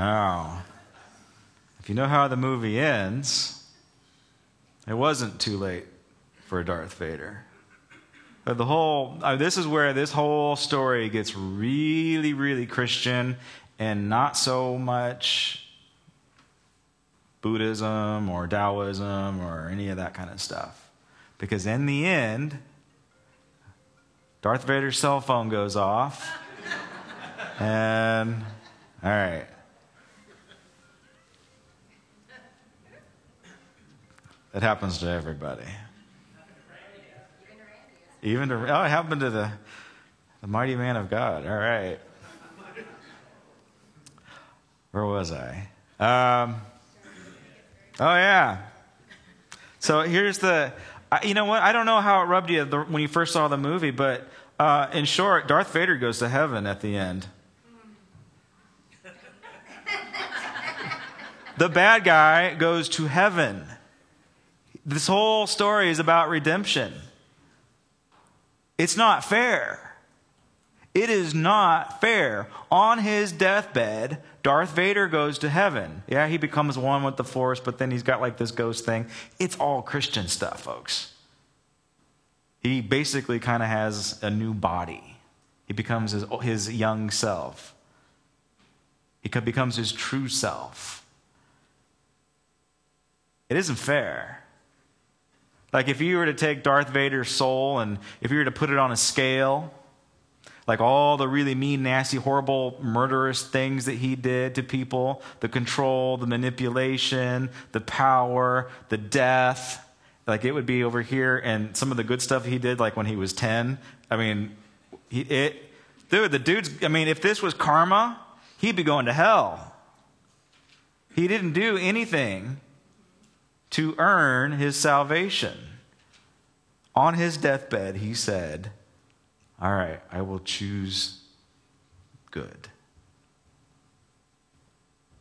Now, if you know how the movie ends, it wasn't too late for Darth Vader. But the whole, this is where this whole story gets really, really Christian and not so much Buddhism or Taoism or any of that kind of stuff. Because in the end, Darth Vader's cell phone goes off. and, all right. It happens to everybody. Even to, oh, it happened to the, the mighty man of God. All right. Where was I? Um, oh, yeah. So here's the, you know what? I don't know how it rubbed you when you first saw the movie, but uh, in short, Darth Vader goes to heaven at the end. the bad guy goes to heaven. This whole story is about redemption. It's not fair. It is not fair. On his deathbed, Darth Vader goes to heaven. Yeah, he becomes one with the Force, but then he's got like this ghost thing. It's all Christian stuff, folks. He basically kind of has a new body. He becomes his, his young self. He becomes his true self. It isn't fair. Like if you were to take Darth Vader's soul and if you were to put it on a scale, like all the really mean, nasty, horrible, murderous things that he did to people the control, the manipulation, the power, the death. Like it would be over here, and some of the good stuff he did, like when he was 10. I mean, he, it, dude, the dude's, I mean, if this was karma, he'd be going to hell. He didn't do anything to earn his salvation. On his deathbed, he said, All right, I will choose good.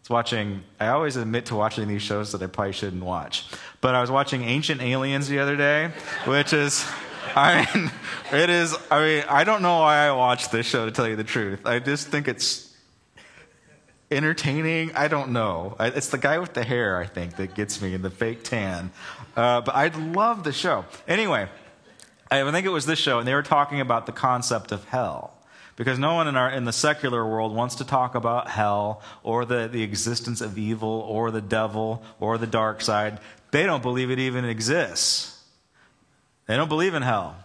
It's watching, I always admit to watching these shows that I probably shouldn't watch. But I was watching Ancient Aliens the other day, which is, I mean, it is, I mean, I don't know why I watched this show to tell you the truth. I just think it's entertaining. I don't know. It's the guy with the hair, I think, that gets me in the fake tan. Uh, but I'd love the show. Anyway, I think it was this show, and they were talking about the concept of hell. Because no one in, our, in the secular world wants to talk about hell or the, the existence of evil or the devil or the dark side. They don't believe it even exists. They don't believe in hell.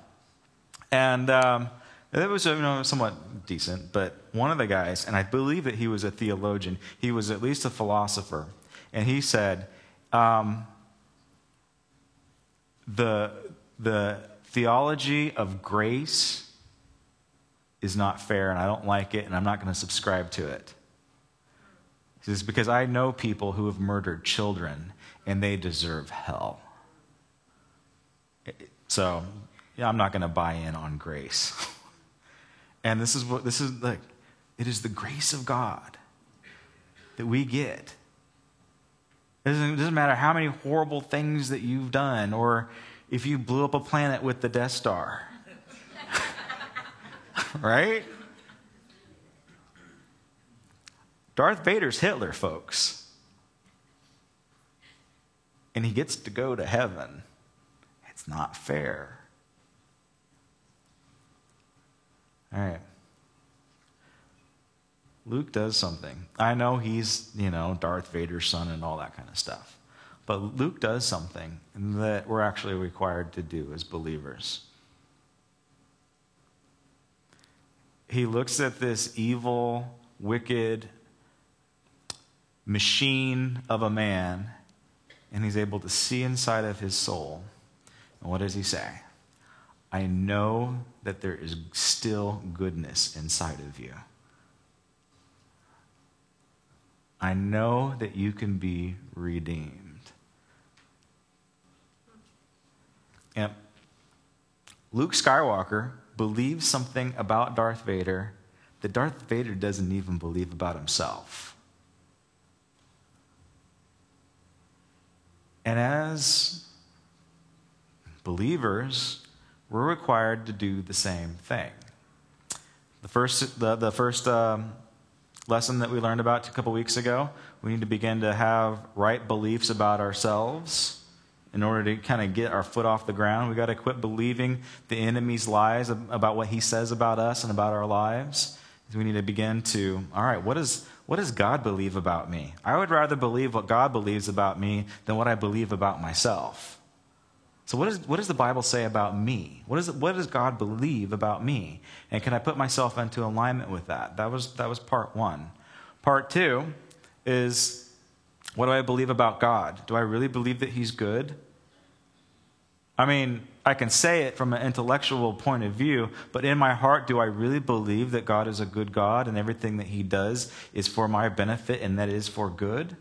And um, it was you know, somewhat decent, but one of the guys, and I believe that he was a theologian, he was at least a philosopher, and he said, um, the, the theology of grace is not fair, and I don't like it, and I'm not going to subscribe to it. He says, because I know people who have murdered children, and they deserve hell. So, yeah, I'm not going to buy in on grace. And this is what this is like it is the grace of God that we get. It doesn't, it doesn't matter how many horrible things that you've done or if you blew up a planet with the Death Star. right? Darth Vader's Hitler, folks. And he gets to go to heaven. It's not fair. All right. Luke does something. I know he's, you know, Darth Vader's son and all that kind of stuff. But Luke does something that we're actually required to do as believers. He looks at this evil, wicked machine of a man and he's able to see inside of his soul. And what does he say? I know that there is still goodness inside of you. I know that you can be redeemed. And Luke Skywalker believes something about Darth Vader that Darth Vader doesn't even believe about himself. And as believers, we're required to do the same thing. The first, the, the first um, lesson that we learned about a couple weeks ago. We need to begin to have right beliefs about ourselves in order to kind of get our foot off the ground. We've got to quit believing the enemy's lies about what he says about us and about our lives. We need to begin to, all right, what, is, what does God believe about me? I would rather believe what God believes about me than what I believe about myself. So, what, is, what does the Bible say about me? What, is what does God believe about me? And can I put myself into alignment with that? That was, that was part one. Part two is what do I believe about God? Do I really believe that He's good? I mean, I can say it from an intellectual point of view, but in my heart, do I really believe that God is a good God and everything that He does is for my benefit and that is for good?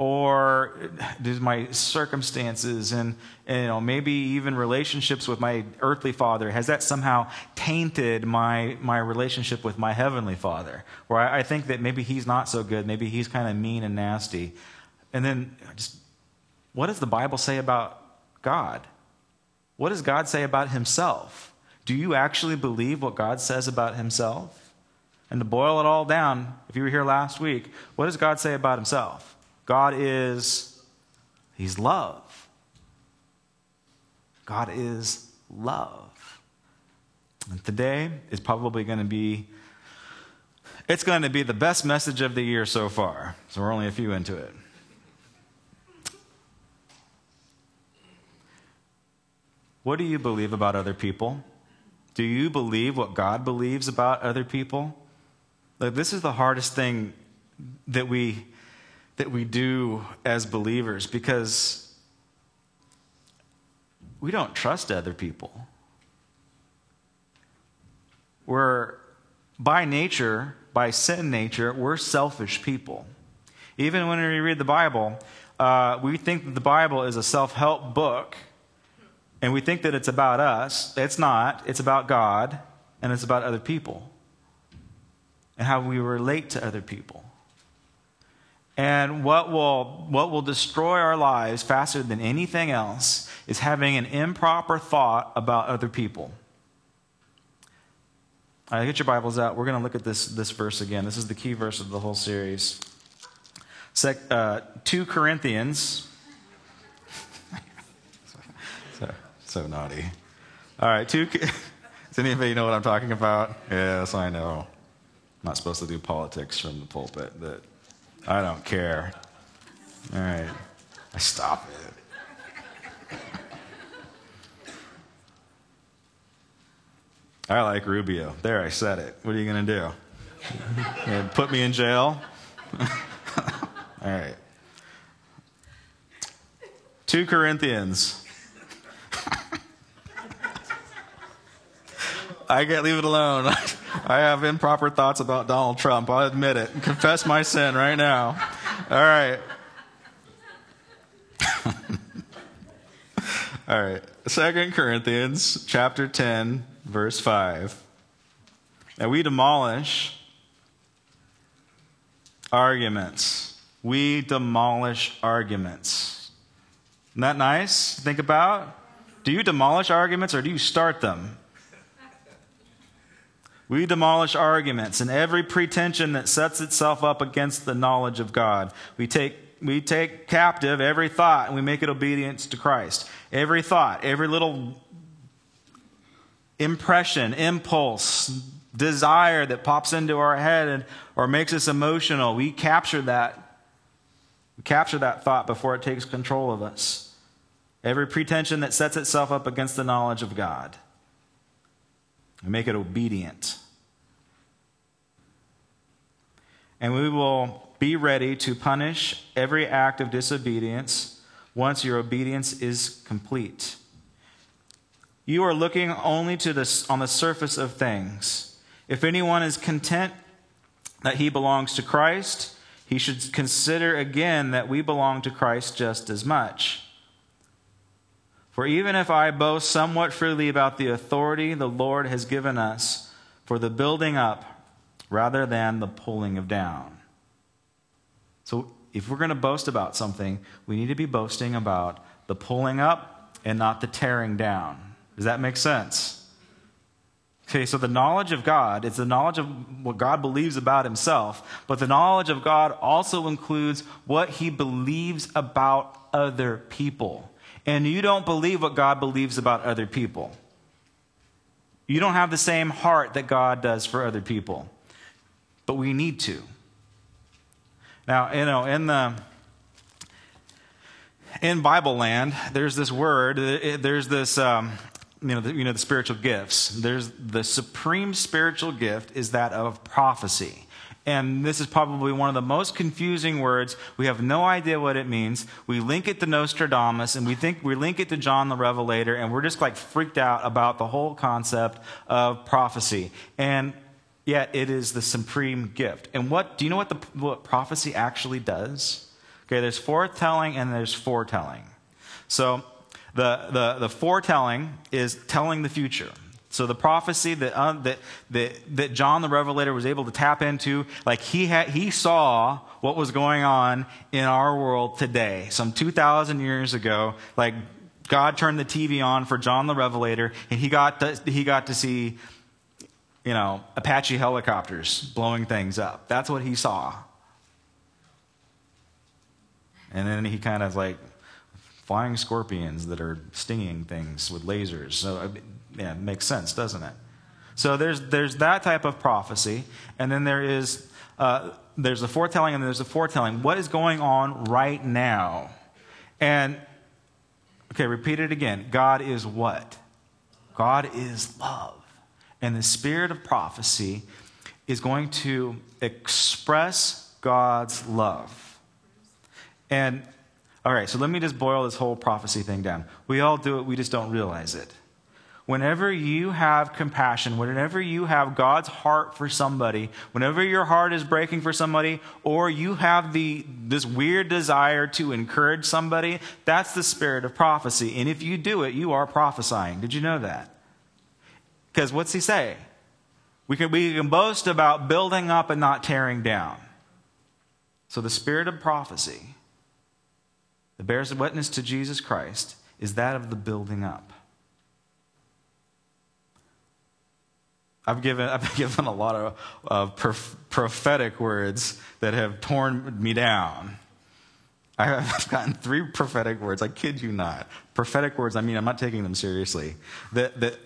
Or does my circumstances and, and, you know maybe even relationships with my earthly father has that somehow tainted my my relationship with my heavenly father? Where I, I think that maybe he's not so good maybe he's kind of mean and nasty. And then just what does the bible say about god? What does god say about himself? Do you actually believe what god says about himself? And to boil it all down if you were here last week what does god say about himself God is, He's love. God is love. And today is probably going to be, it's going to be the best message of the year so far. So we're only a few into it. What do you believe about other people? Do you believe what God believes about other people? Like, this is the hardest thing that we that we do as believers because we don't trust other people. We're, by nature, by sin nature, we're selfish people. Even when we read the Bible, uh, we think that the Bible is a self help book, and we think that it's about us. It's not, it's about God, and it's about other people, and how we relate to other people. And what will, what will destroy our lives faster than anything else is having an improper thought about other people. All right, get your Bibles out. We're going to look at this, this verse again. This is the key verse of the whole series. Sec, uh, 2 Corinthians. so, so naughty. All right, two. Does anybody know what I'm talking about? Yes, I know. I'm not supposed to do politics from the pulpit, but I don't care. All right. I stop it. I like Rubio. There, I said it. What are you going to do? put me in jail? All right. 2 Corinthians. I can't leave it alone. I have improper thoughts about Donald Trump. I'll admit it. Confess my sin right now. All right. All right. Second Corinthians chapter 10, verse 5. And we demolish arguments. We demolish arguments. Isn't that nice? To think about. Do you demolish arguments or do you start them? We demolish arguments and every pretension that sets itself up against the knowledge of God. We take, we take captive every thought and we make it obedience to Christ. Every thought, every little impression, impulse, desire that pops into our head and, or makes us emotional, we capture that. We capture that thought before it takes control of us. Every pretension that sets itself up against the knowledge of God. We make it obedient. And we will be ready to punish every act of disobedience once your obedience is complete. You are looking only to this on the surface of things. If anyone is content that he belongs to Christ, he should consider again that we belong to Christ just as much. For even if I boast somewhat freely about the authority the Lord has given us for the building up rather than the pulling of down. So, if we're going to boast about something, we need to be boasting about the pulling up and not the tearing down. Does that make sense? Okay, so the knowledge of God, it's the knowledge of what God believes about himself, but the knowledge of God also includes what he believes about other people. And you don't believe what God believes about other people. You don't have the same heart that God does for other people. But we need to. Now, you know, in the in Bible land, there's this word, there's this um, you know, the, you know, the spiritual gifts. There's the supreme spiritual gift is that of prophecy. And this is probably one of the most confusing words. We have no idea what it means. We link it to Nostradamus and we think we link it to John the Revelator, and we're just like freaked out about the whole concept of prophecy. And yet it is the supreme gift. And what do you know what the what prophecy actually does? Okay, there's foretelling and there's forthtelling. So the, the, the foretelling is telling the future. So the prophecy that, uh, that, that, that John the Revelator was able to tap into, like he, had, he saw what was going on in our world today, some 2,000 years ago. Like God turned the TV on for John the Revelator, and he got to, he got to see, you know, Apache helicopters blowing things up. That's what he saw. And then he kind of like flying scorpions that are stinging things with lasers. So, yeah, makes sense, doesn't it? So there's, there's that type of prophecy, and then there is uh, there's a foretelling, and there's a forthtelling. What is going on right now? And okay, repeat it again. God is what? God is love, and the spirit of prophecy is going to express God's love. And all right, so let me just boil this whole prophecy thing down. We all do it, we just don't realize it. Whenever you have compassion, whenever you have God's heart for somebody, whenever your heart is breaking for somebody, or you have the, this weird desire to encourage somebody, that's the spirit of prophecy. And if you do it, you are prophesying. Did you know that? Because what's he say? We can, we can boast about building up and not tearing down. So the spirit of prophecy that bears witness to Jesus Christ is that of the building up. I've given, I've given a lot of, of prof, prophetic words that have torn me down. I've gotten three prophetic words. I kid you not. Prophetic words, I mean, I'm not taking them seriously. That, that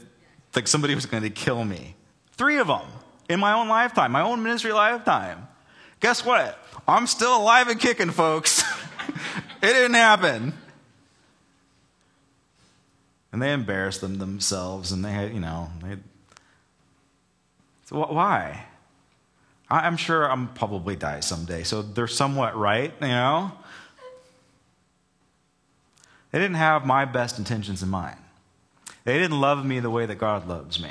like somebody was going to kill me. Three of them in my own lifetime, my own ministry lifetime. Guess what? I'm still alive and kicking, folks. It didn't happen. And they embarrassed them themselves, and they had, you know, they. So why? I'm sure I'm probably die someday, so they're somewhat right, you know. They didn't have my best intentions in mind. They didn't love me the way that God loves me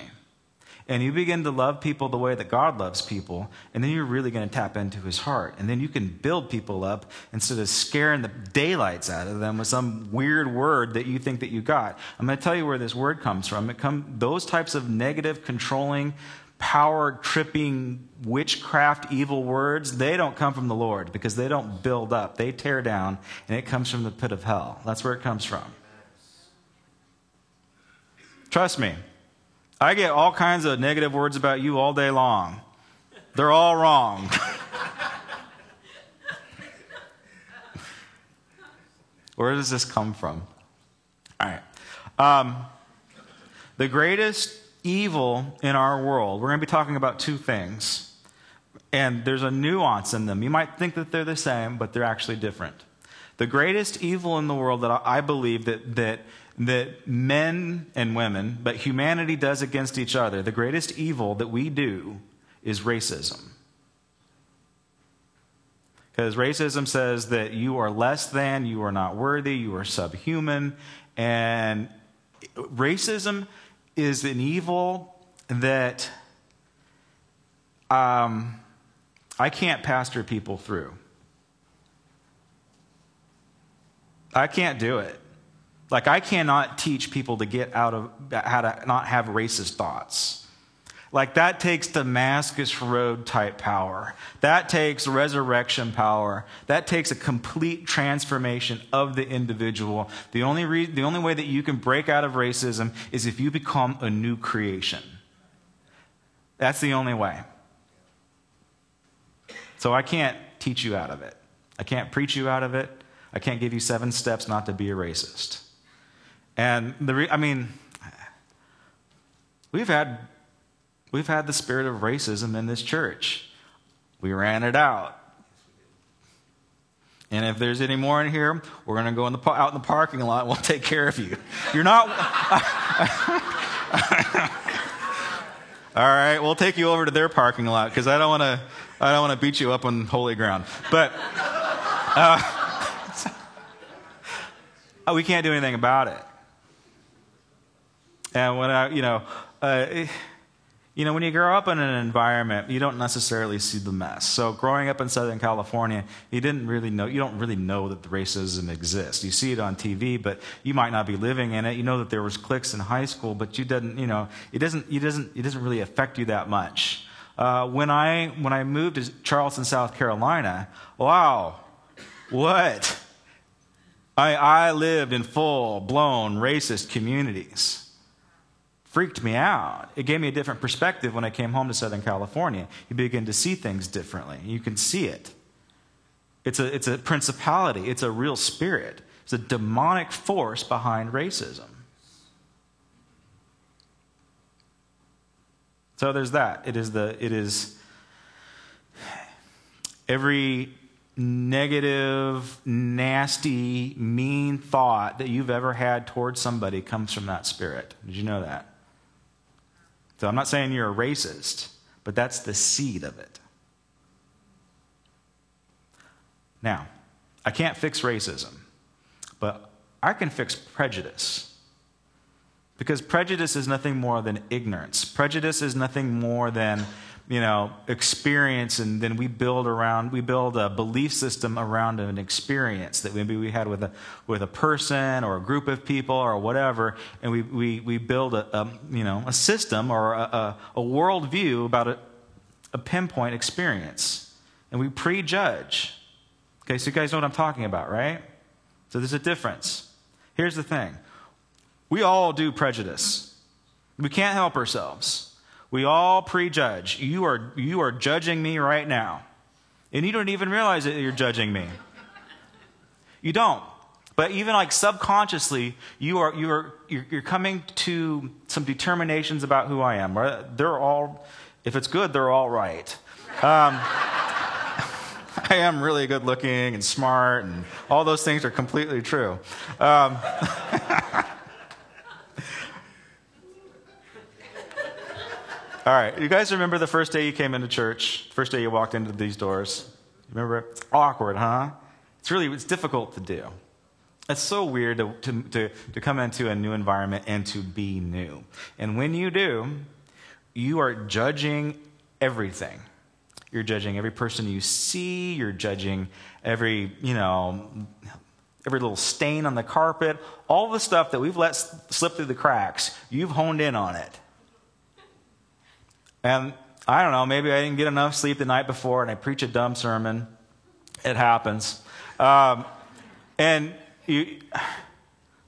and you begin to love people the way that God loves people, and then you're really going to tap into his heart. And then you can build people up instead of scaring the daylights out of them with some weird word that you think that you got. I'm going to tell you where this word comes from. It come, those types of negative, controlling, power tripping, witchcraft, evil words, they don't come from the Lord because they don't build up. They tear down, and it comes from the pit of hell. That's where it comes from. Trust me, I get all kinds of negative words about you all day long. They're all wrong. Where does this come from? All right. Um, the greatest evil in our world, we're going to be talking about two things. And there's a nuance in them. You might think that they're the same, but they're actually different. The greatest evil in the world that I believe that, that that men and women, but humanity does against each other, the greatest evil that we do is racism. Because racism says that you are less than, you are not worthy, you are subhuman. And racism is an evil that um, I can't pastor people through. I can't do it. Like, I cannot teach people to get out of how to not have racist thoughts. Like, that takes Damascus Road type power. That takes resurrection power. That takes a complete transformation of the individual. The only, re- the only way that you can break out of racism is if you become a new creation. That's the only way. So I can't teach you out of it. I can't preach you out of it. I can't give you seven steps not to be a racist. And the re- I mean, we've had we've had the spirit of racism in this church. We ran it out. And if there's any more in here, we're going to go in the, out in the parking lot and we'll take care of you. You're not. All right, we'll take you over to their parking lot because I don't want to. I don't want to beat you up on holy ground. But uh, we can't do anything about it. And when I, you know, uh, you know, when you grow up in an environment, you don't necessarily see the mess. So, growing up in Southern California, you didn't really know, you don't really know that racism exists. You see it on TV, but you might not be living in it. You know that there was cliques in high school, but you didn't, you know, it doesn't, it doesn't, it doesn't really affect you that much. Uh, when I when I moved to Charleston, South Carolina, wow, what? I I lived in full blown racist communities freaked me out. It gave me a different perspective when I came home to Southern California. You begin to see things differently. You can see it. It's a, it's a principality, it's a real spirit, it's a demonic force behind racism. So there's that. It is the it is every negative, nasty, mean thought that you've ever had towards somebody comes from that spirit. Did you know that? So I'm not saying you're a racist, but that's the seed of it. Now, I can't fix racism, but I can fix prejudice. Because prejudice is nothing more than ignorance. Prejudice is nothing more than you know, experience, and then we build around, we build a belief system around an experience that maybe we had with a, with a person or a group of people or whatever, and we, we, we build a, a you know, a system or a, a, a worldview about a, a pinpoint experience, and we prejudge. Okay, so you guys know what I'm talking about, right? So there's a difference. Here's the thing we all do prejudice, we can't help ourselves. We all prejudge. You are, you are judging me right now. And you don't even realize that you're judging me. You don't. But even like subconsciously, you are, you are, you're, you're coming to some determinations about who I am. They're all, if it's good, they're all right. Um, I am really good looking and smart, and all those things are completely true. Um, All right, you guys remember the first day you came into church, first day you walked into these doors? Remember it? Awkward, huh? It's really it's difficult to do. It's so weird to, to, to, to come into a new environment and to be new. And when you do, you are judging everything. You're judging every person you see, you're judging every, you know, every little stain on the carpet, all the stuff that we've let slip through the cracks, you've honed in on it. And I don't know, maybe I didn't get enough sleep the night before and I preach a dumb sermon. It happens. Um, and you,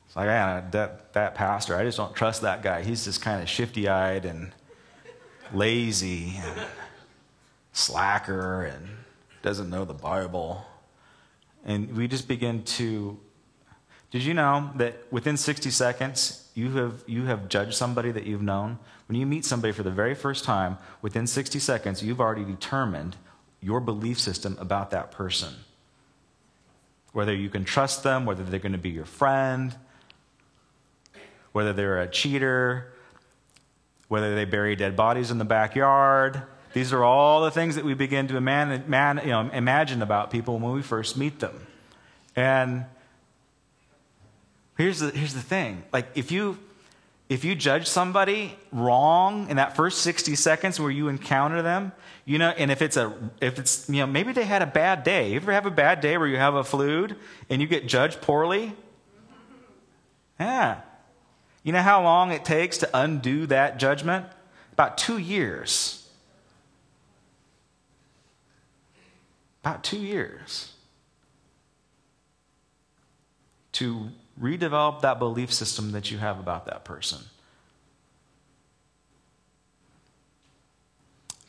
it's like, man, that, that pastor, I just don't trust that guy. He's just kind of shifty eyed and lazy and slacker and doesn't know the Bible. And we just begin to. Did you know that within 60 seconds, you have, you have judged somebody that you've known? When you meet somebody for the very first time, within 60 seconds, you've already determined your belief system about that person. Whether you can trust them, whether they're going to be your friend, whether they're a cheater, whether they bury dead bodies in the backyard. These are all the things that we begin to man, you know, imagine about people when we first meet them. And here's the, here's the thing like, if you if you judge somebody wrong in that first 60 seconds where you encounter them, you know, and if it's a, if it's, you know, maybe they had a bad day. You ever have a bad day where you have a flu and you get judged poorly? Yeah. You know how long it takes to undo that judgment? About two years. About two years. To redevelop that belief system that you have about that person.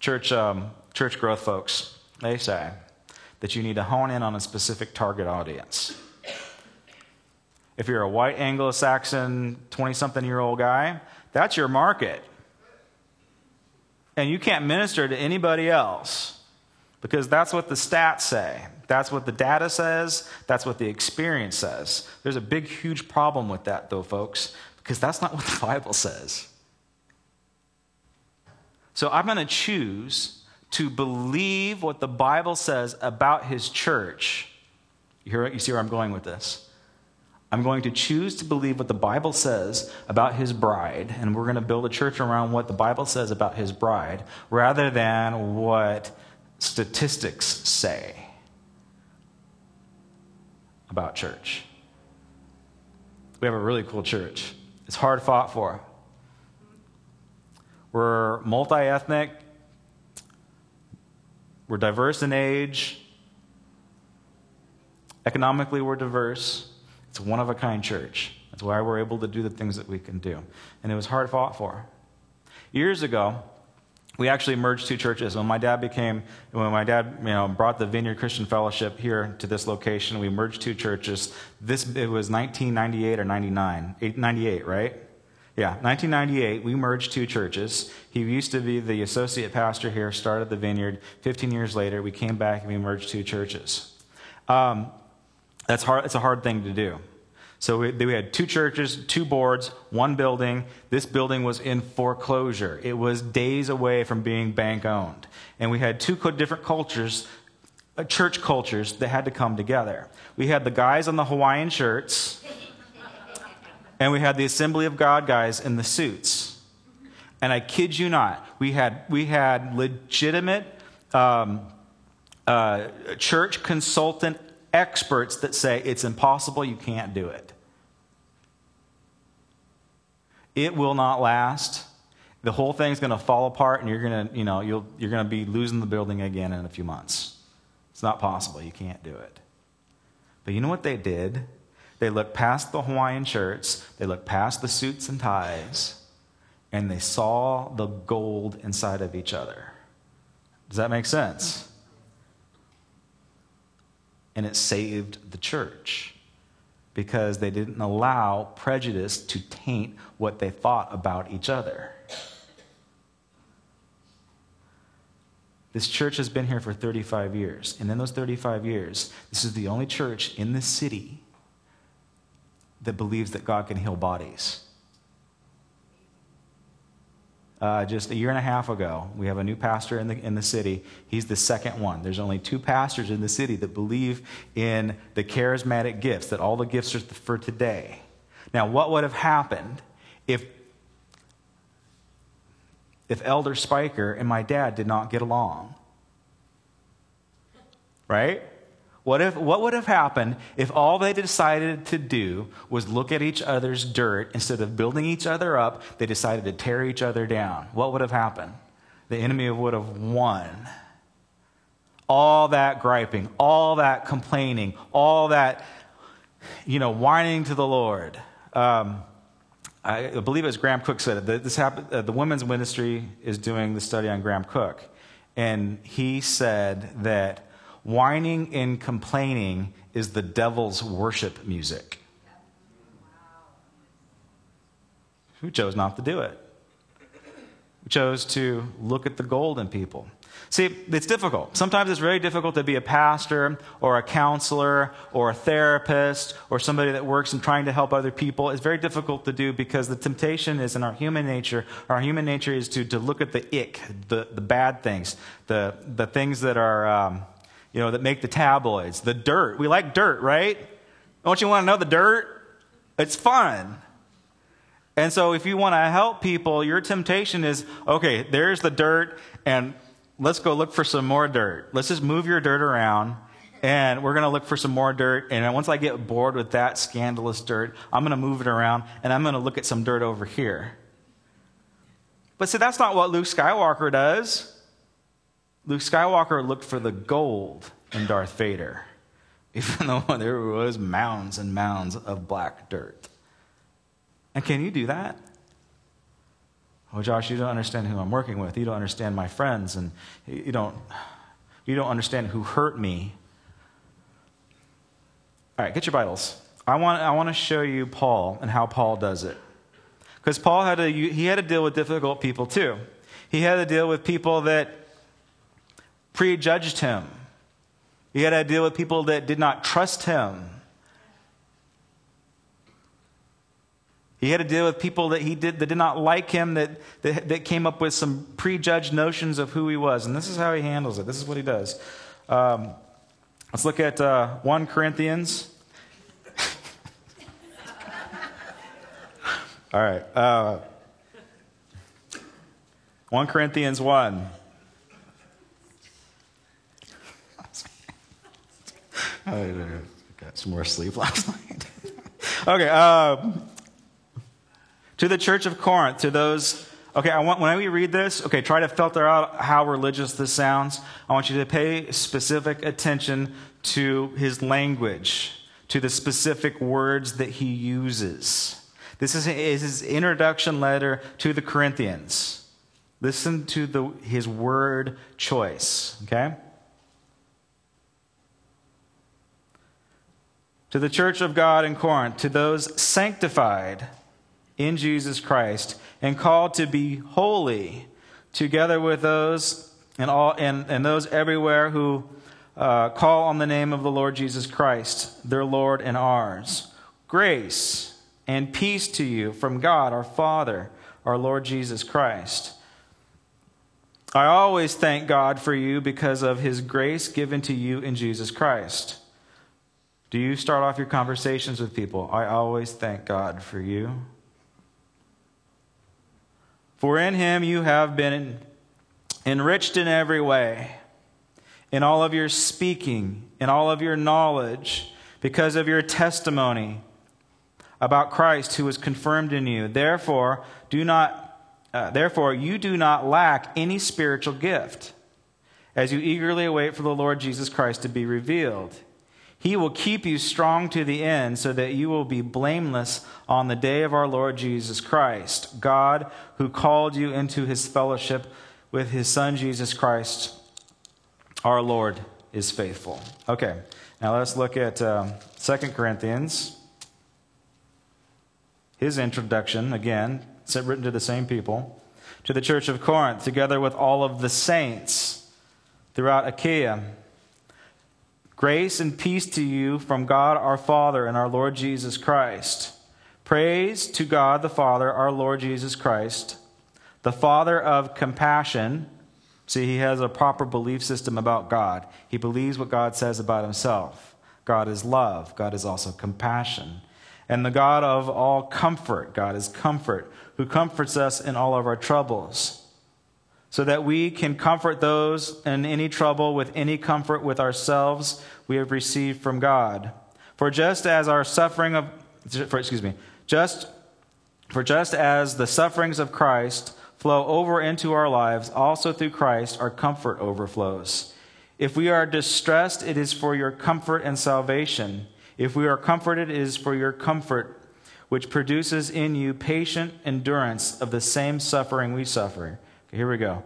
church, um, church growth folks, they say that you need to hone in on a specific target audience. If you're a white Anglo Saxon 20 something year old guy, that's your market. And you can't minister to anybody else because that's what the stats say. That's what the data says. That's what the experience says. There's a big, huge problem with that, though, folks, because that's not what the Bible says. So I'm going to choose to believe what the Bible says about his church. You, hear, you see where I'm going with this? I'm going to choose to believe what the Bible says about his bride, and we're going to build a church around what the Bible says about his bride rather than what statistics say about church. We have a really cool church. It's hard fought for. We're multi ethnic, we're diverse in age, economically, we're diverse. It's one of a kind church. That's why we're able to do the things that we can do. And it was hard fought for. Years ago, we actually merged two churches. When my dad became, when my dad, you know, brought the Vineyard Christian Fellowship here to this location, we merged two churches. This it was 1998 or 99, 98, right? Yeah, 1998, we merged two churches. He used to be the associate pastor here, started the Vineyard. 15 years later, we came back and we merged two churches. Um, that's hard. It's a hard thing to do. So we, we, had two churches, two boards, one building. This building was in foreclosure. It was days away from being bank owned. And we had two different cultures, uh, church cultures, that had to come together. We had the guys on the Hawaiian shirts, and we had the Assembly of God guys in the suits. And I kid you not, we had, we had legitimate um, uh, church consultant experts that say it's impossible, you can't do it. It will not last. The whole thing's going to fall apart, and you're going to, you know, you'll, you're going to be losing the building again in a few months. It's not possible. You can't do it. But you know what they did? They looked past the Hawaiian shirts, they looked past the suits and ties, and they saw the gold inside of each other. Does that make sense? And it saved the church because they didn't allow prejudice to taint what they thought about each other. This church has been here for 35 years. And in those 35 years, this is the only church in this city that believes that God can heal bodies uh, just a year and a half ago. We have a new pastor in the, in the city. He's the second one. There's only two pastors in the city that believe in the charismatic gifts, that all the gifts are for today. Now, what would have happened if, if Elder Spiker and my dad did not get along? Right? What, if, what would have happened if all they decided to do was look at each other's dirt instead of building each other up? They decided to tear each other down. What would have happened? The enemy would have won. All that griping, all that complaining, all that, you know, whining to the Lord. Um, I believe it was Graham Cooke said it. This happened, uh, the women's ministry is doing the study on Graham Cooke, And he said that Whining and complaining is the devil's worship music. Who chose not to do it? Who chose to look at the gold in people? See, it's difficult. Sometimes it's very difficult to be a pastor or a counselor or a therapist or somebody that works in trying to help other people. It's very difficult to do because the temptation is in our human nature. Our human nature is to, to look at the ick, the, the bad things, the, the things that are. Um, you know, that make the tabloids. The dirt. We like dirt, right? Don't you want to know the dirt? It's fun. And so if you want to help people, your temptation is okay, there's the dirt, and let's go look for some more dirt. Let's just move your dirt around, and we're going to look for some more dirt. And once I get bored with that scandalous dirt, I'm going to move it around, and I'm going to look at some dirt over here. But see, that's not what Luke Skywalker does. Luke Skywalker looked for the gold in Darth Vader, even though there was mounds and mounds of black dirt. And can you do that? Oh, Josh, you don't understand who I'm working with. You don't understand my friends, and you don't, you don't understand who hurt me. All right, get your Bibles. I want, I want to show you Paul and how Paul does it. Because Paul had to, he had to deal with difficult people too. He had to deal with people that prejudged him. He had to deal with people that did not trust him. He had to deal with people that he did that did not like him, that, that, that came up with some prejudged notions of who he was. And this is how he handles it. This is what he does. Um, let's look at uh, 1 Corinthians. All right. Uh, 1 Corinthians 1. I got some more sleep last night. okay. Um, to the church of Corinth, to those, okay, I want, when we read this, okay, try to filter out how religious this sounds. I want you to pay specific attention to his language, to the specific words that he uses. This is his introduction letter to the Corinthians. Listen to the, his word choice, okay? To the church of God in Corinth, to those sanctified in Jesus Christ and called to be holy, together with those and, all, and, and those everywhere who uh, call on the name of the Lord Jesus Christ, their Lord and ours. Grace and peace to you from God our Father, our Lord Jesus Christ. I always thank God for you because of his grace given to you in Jesus Christ. Do you start off your conversations with people? I always thank God for you. For in him you have been enriched in every way, in all of your speaking, in all of your knowledge, because of your testimony about Christ who was confirmed in you. Therefore, do not uh, therefore you do not lack any spiritual gift as you eagerly await for the Lord Jesus Christ to be revealed. He will keep you strong to the end so that you will be blameless on the day of our Lord Jesus Christ. God, who called you into his fellowship with his Son Jesus Christ, our Lord, is faithful. Okay, now let's look at uh, 2 Corinthians. His introduction, again, written to the same people, to the church of Corinth, together with all of the saints throughout Achaia. Grace and peace to you from God our Father and our Lord Jesus Christ. Praise to God the Father, our Lord Jesus Christ, the Father of compassion. See, he has a proper belief system about God. He believes what God says about himself. God is love, God is also compassion. And the God of all comfort, God is comfort, who comforts us in all of our troubles so that we can comfort those in any trouble with any comfort with ourselves we have received from God. For just as our suffering of for, excuse me, just for just as the sufferings of Christ flow over into our lives, also through Christ our comfort overflows. If we are distressed, it is for your comfort and salvation. If we are comforted, it is for your comfort, which produces in you patient endurance of the same suffering we suffer here we go.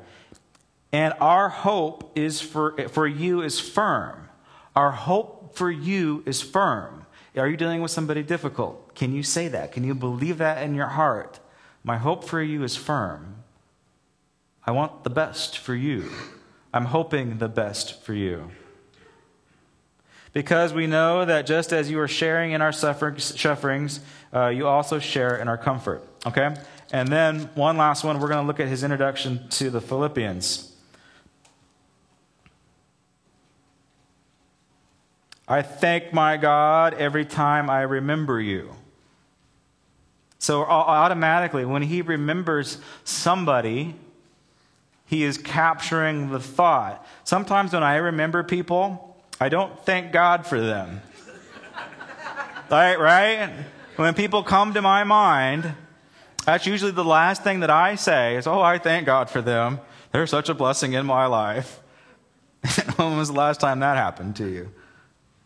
And our hope is for, for you is firm. Our hope for you is firm. Are you dealing with somebody difficult? Can you say that? Can you believe that in your heart? My hope for you is firm. I want the best for you. I'm hoping the best for you. Because we know that just as you are sharing in our sufferings, uh, you also share in our comfort. Okay? And then one last one, we're going to look at his introduction to the Philippians. I thank my God every time I remember you. So, automatically, when he remembers somebody, he is capturing the thought. Sometimes when I remember people, I don't thank God for them. right, right? When people come to my mind, that's usually the last thing that I say is, Oh, I thank God for them. They're such a blessing in my life. when was the last time that happened to you?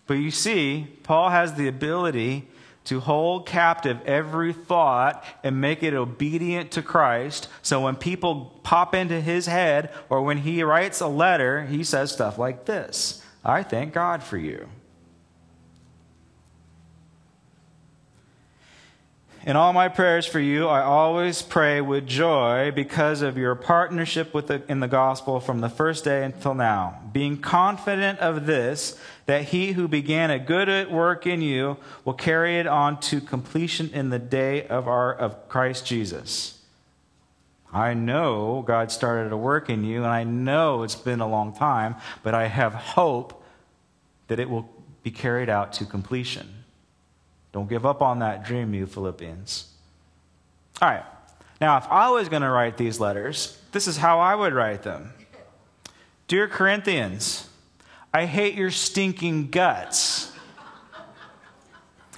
But you see, Paul has the ability to hold captive every thought and make it obedient to Christ. So when people pop into his head or when he writes a letter, he says stuff like this I thank God for you. In all my prayers for you, I always pray with joy because of your partnership with the, in the gospel from the first day until now, being confident of this, that he who began a good work in you will carry it on to completion in the day of, our, of Christ Jesus. I know God started a work in you, and I know it's been a long time, but I have hope that it will be carried out to completion. Don't give up on that dream, you Philippians. All right. Now, if I was going to write these letters, this is how I would write them Dear Corinthians, I hate your stinking guts.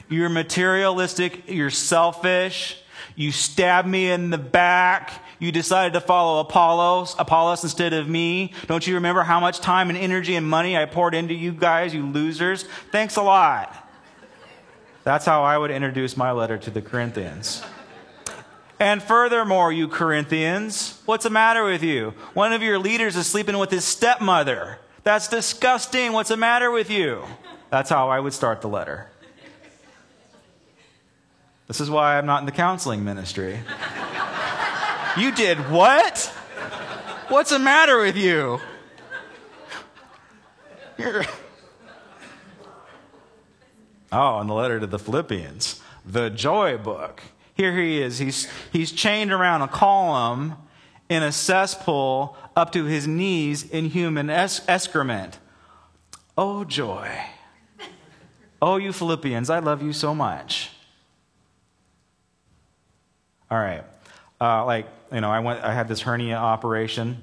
You're materialistic, you're selfish, you stabbed me in the back. You decided to follow Apollos, Apollos instead of me. Don't you remember how much time and energy and money I poured into you guys, you losers? Thanks a lot. That's how I would introduce my letter to the Corinthians. And furthermore, you Corinthians, what's the matter with you? One of your leaders is sleeping with his stepmother. That's disgusting. What's the matter with you? That's how I would start the letter. This is why I'm not in the counseling ministry. you did what? What's the matter with you? You're. Oh, in the letter to the Philippians, the joy book. Here he is. He's, he's chained around a column in a cesspool up to his knees in human excrement. Oh, joy. Oh, you Philippians, I love you so much. All right. Uh, like, you know, I went, I had this hernia operation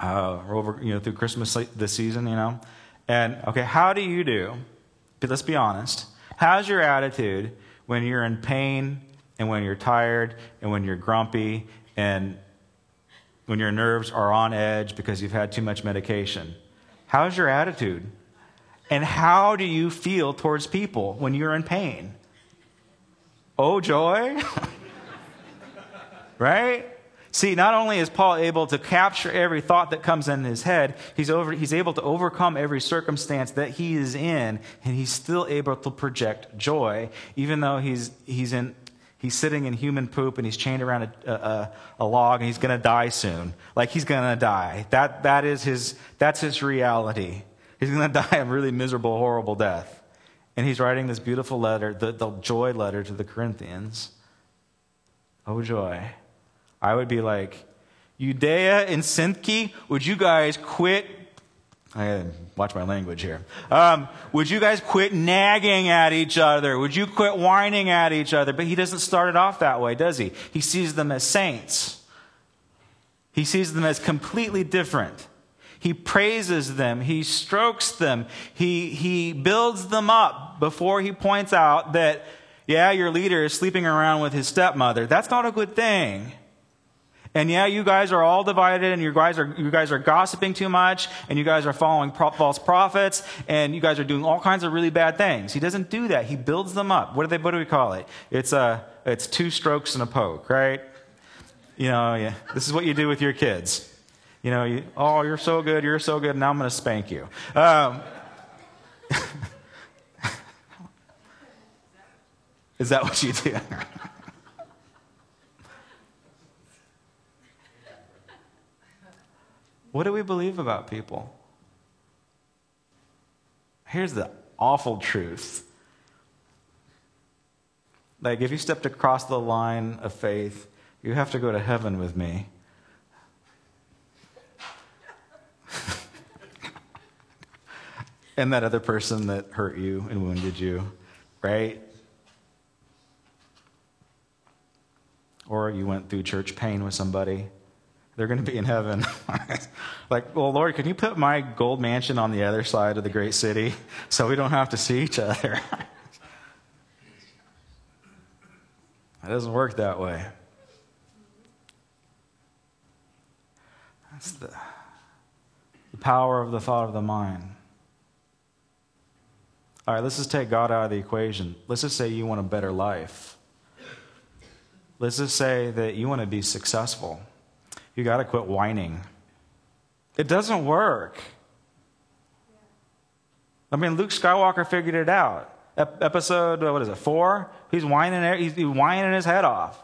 uh, over, you know, through Christmas this season, you know. And, okay, how do you do? Let's be honest. How's your attitude when you're in pain and when you're tired and when you're grumpy and when your nerves are on edge because you've had too much medication? How's your attitude? And how do you feel towards people when you're in pain? Oh, joy? right? See, not only is Paul able to capture every thought that comes in his head, he's, over, he's able to overcome every circumstance that he is in, and he's still able to project joy, even though he's, he's, in, he's sitting in human poop and he's chained around a, a, a log and he's going to die soon. Like he's going to die. That, that is his, that's his reality. He's going to die a really miserable, horrible death. And he's writing this beautiful letter, the, the joy letter to the Corinthians. Oh, joy. I would be like, Euodia and Syntyche, would you guys quit? I watch my language here. Um, would you guys quit nagging at each other? Would you quit whining at each other? But he doesn't start it off that way, does he? He sees them as saints. He sees them as completely different. He praises them. He strokes them. He, he builds them up before he points out that, yeah, your leader is sleeping around with his stepmother. That's not a good thing. And yeah, you guys are all divided and you guys are, you guys are gossiping too much and you guys are following pro- false prophets and you guys are doing all kinds of really bad things. He doesn't do that. He builds them up. What do they, what do we call it? It's a, it's two strokes and a poke, right? You know, yeah. This is what you do with your kids. You know, you, oh, you're so good, you're so good, now I'm going to spank you. Um, is that what you do? What do we believe about people? Here's the awful truth. Like, if you stepped across the line of faith, you have to go to heaven with me. and that other person that hurt you and wounded you, right? Or you went through church pain with somebody they're going to be in heaven. like, well, Lord, can you put my gold mansion on the other side of the great city so we don't have to see each other? it doesn't work that way. That's the, the power of the thought of the mind. All right, let's just take God out of the equation. Let's just say you want a better life. Let's just say that you want to be successful. You got to quit whining. It doesn't work. I mean, Luke Skywalker figured it out. Ep- episode, what is it, four? He's whining, he's whining his head off.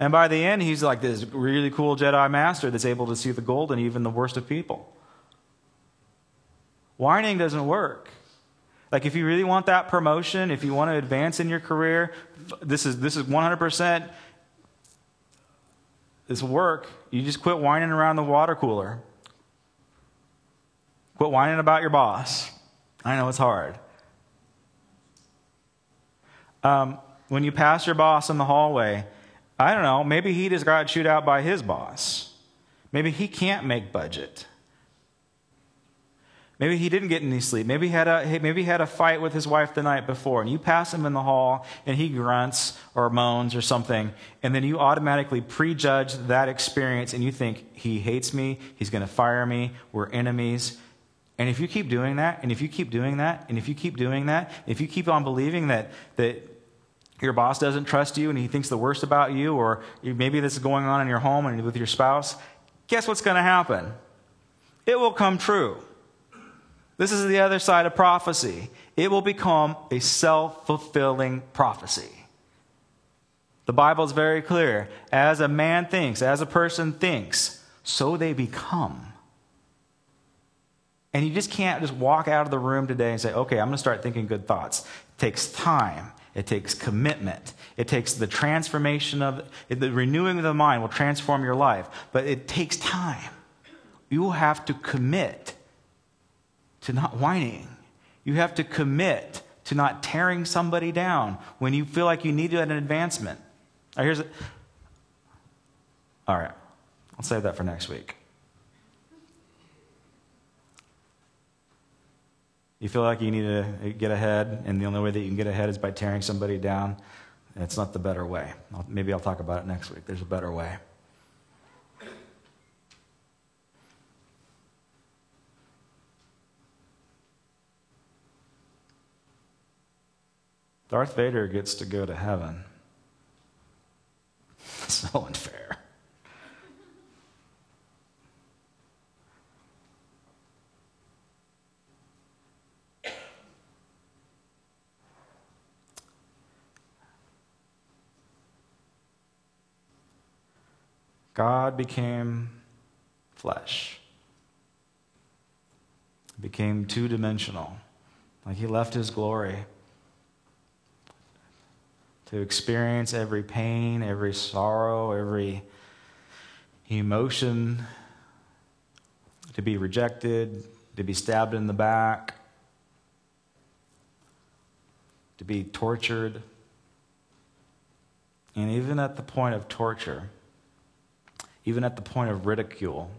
And by the end, he's like this really cool Jedi master that's able to see the gold in even the worst of people. Whining doesn't work. Like if you really want that promotion, if you want to advance in your career, this is this is 100% this work. You just quit whining around the water cooler. Quit whining about your boss. I know it's hard. Um, when you pass your boss in the hallway, I don't know, maybe he just got chewed out by his boss. Maybe he can't make budget. Maybe he didn't get any sleep. Maybe he had a maybe he had a fight with his wife the night before, and you pass him in the hall, and he grunts or moans or something, and then you automatically prejudge that experience, and you think he hates me, he's going to fire me, we're enemies. And if you keep doing that, and if you keep doing that, and if you keep doing that, if you keep on believing that that your boss doesn't trust you and he thinks the worst about you, or maybe this is going on in your home and with your spouse, guess what's going to happen? It will come true. This is the other side of prophecy. It will become a self fulfilling prophecy. The Bible is very clear. As a man thinks, as a person thinks, so they become. And you just can't just walk out of the room today and say, okay, I'm going to start thinking good thoughts. It takes time. It takes commitment. It takes the transformation of the renewing of the mind will transform your life, but it takes time. You will have to commit to not whining. You have to commit to not tearing somebody down when you feel like you need an advancement. All right, here's a, All right, I'll save that for next week. You feel like you need to get ahead, and the only way that you can get ahead is by tearing somebody down. It's not the better way. Maybe I'll talk about it next week. There's a better way. Darth Vader gets to go to heaven. so unfair. God became flesh, became two dimensional. Like he left his glory to experience every pain, every sorrow, every emotion, to be rejected, to be stabbed in the back, to be tortured. And even at the point of torture, even at the point of ridicule,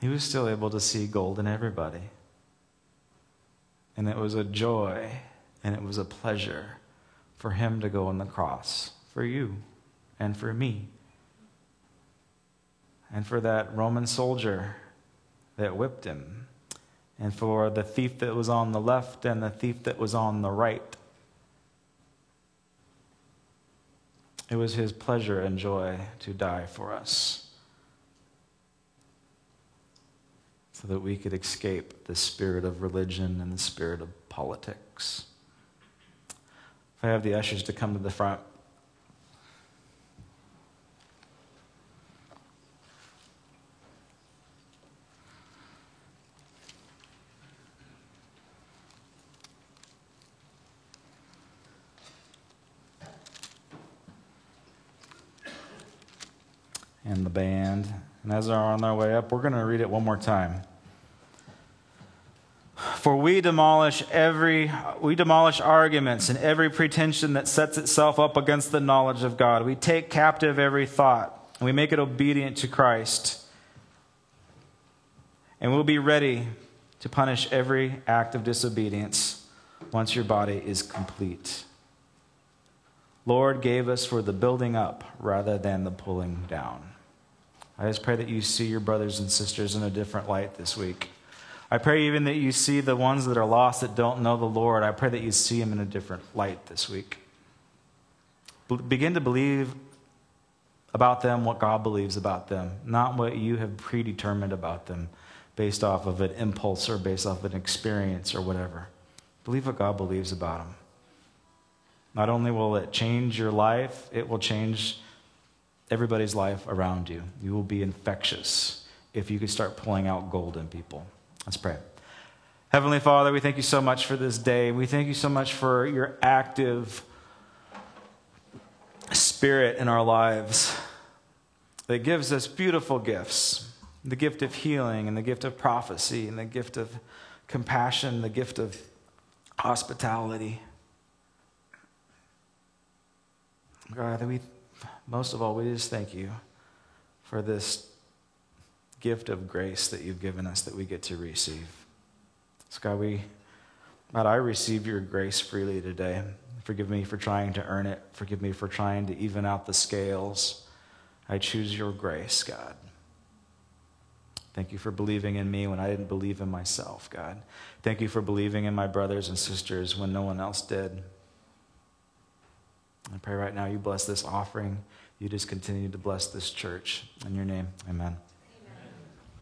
he was still able to see gold in everybody. And it was a joy and it was a pleasure for him to go on the cross for you and for me. And for that Roman soldier that whipped him. And for the thief that was on the left and the thief that was on the right. It was his pleasure and joy to die for us so that we could escape the spirit of religion and the spirit of politics. If I have the ushers to come to the front. and the band. And as they're on their way up, we're going to read it one more time. For we demolish every we demolish arguments and every pretension that sets itself up against the knowledge of God. We take captive every thought and we make it obedient to Christ. And we'll be ready to punish every act of disobedience once your body is complete. Lord gave us for the building up rather than the pulling down. I just pray that you see your brothers and sisters in a different light this week. I pray even that you see the ones that are lost that don't know the Lord. I pray that you see them in a different light this week. Be- begin to believe about them what God believes about them, not what you have predetermined about them based off of an impulse or based off of an experience or whatever. Believe what God believes about them. Not only will it change your life, it will change everybody's life around you. You will be infectious if you could start pulling out gold in people. Let's pray. Heavenly Father, we thank you so much for this day. We thank you so much for your active spirit in our lives that gives us beautiful gifts the gift of healing, and the gift of prophecy, and the gift of compassion, the gift of hospitality. God, we, most of all, we just thank you for this gift of grace that you've given us that we get to receive. So, God, we, God, I receive your grace freely today. Forgive me for trying to earn it. Forgive me for trying to even out the scales. I choose your grace, God. Thank you for believing in me when I didn't believe in myself, God. Thank you for believing in my brothers and sisters when no one else did. I pray right now you bless this offering. You just continue to bless this church. In your name, amen.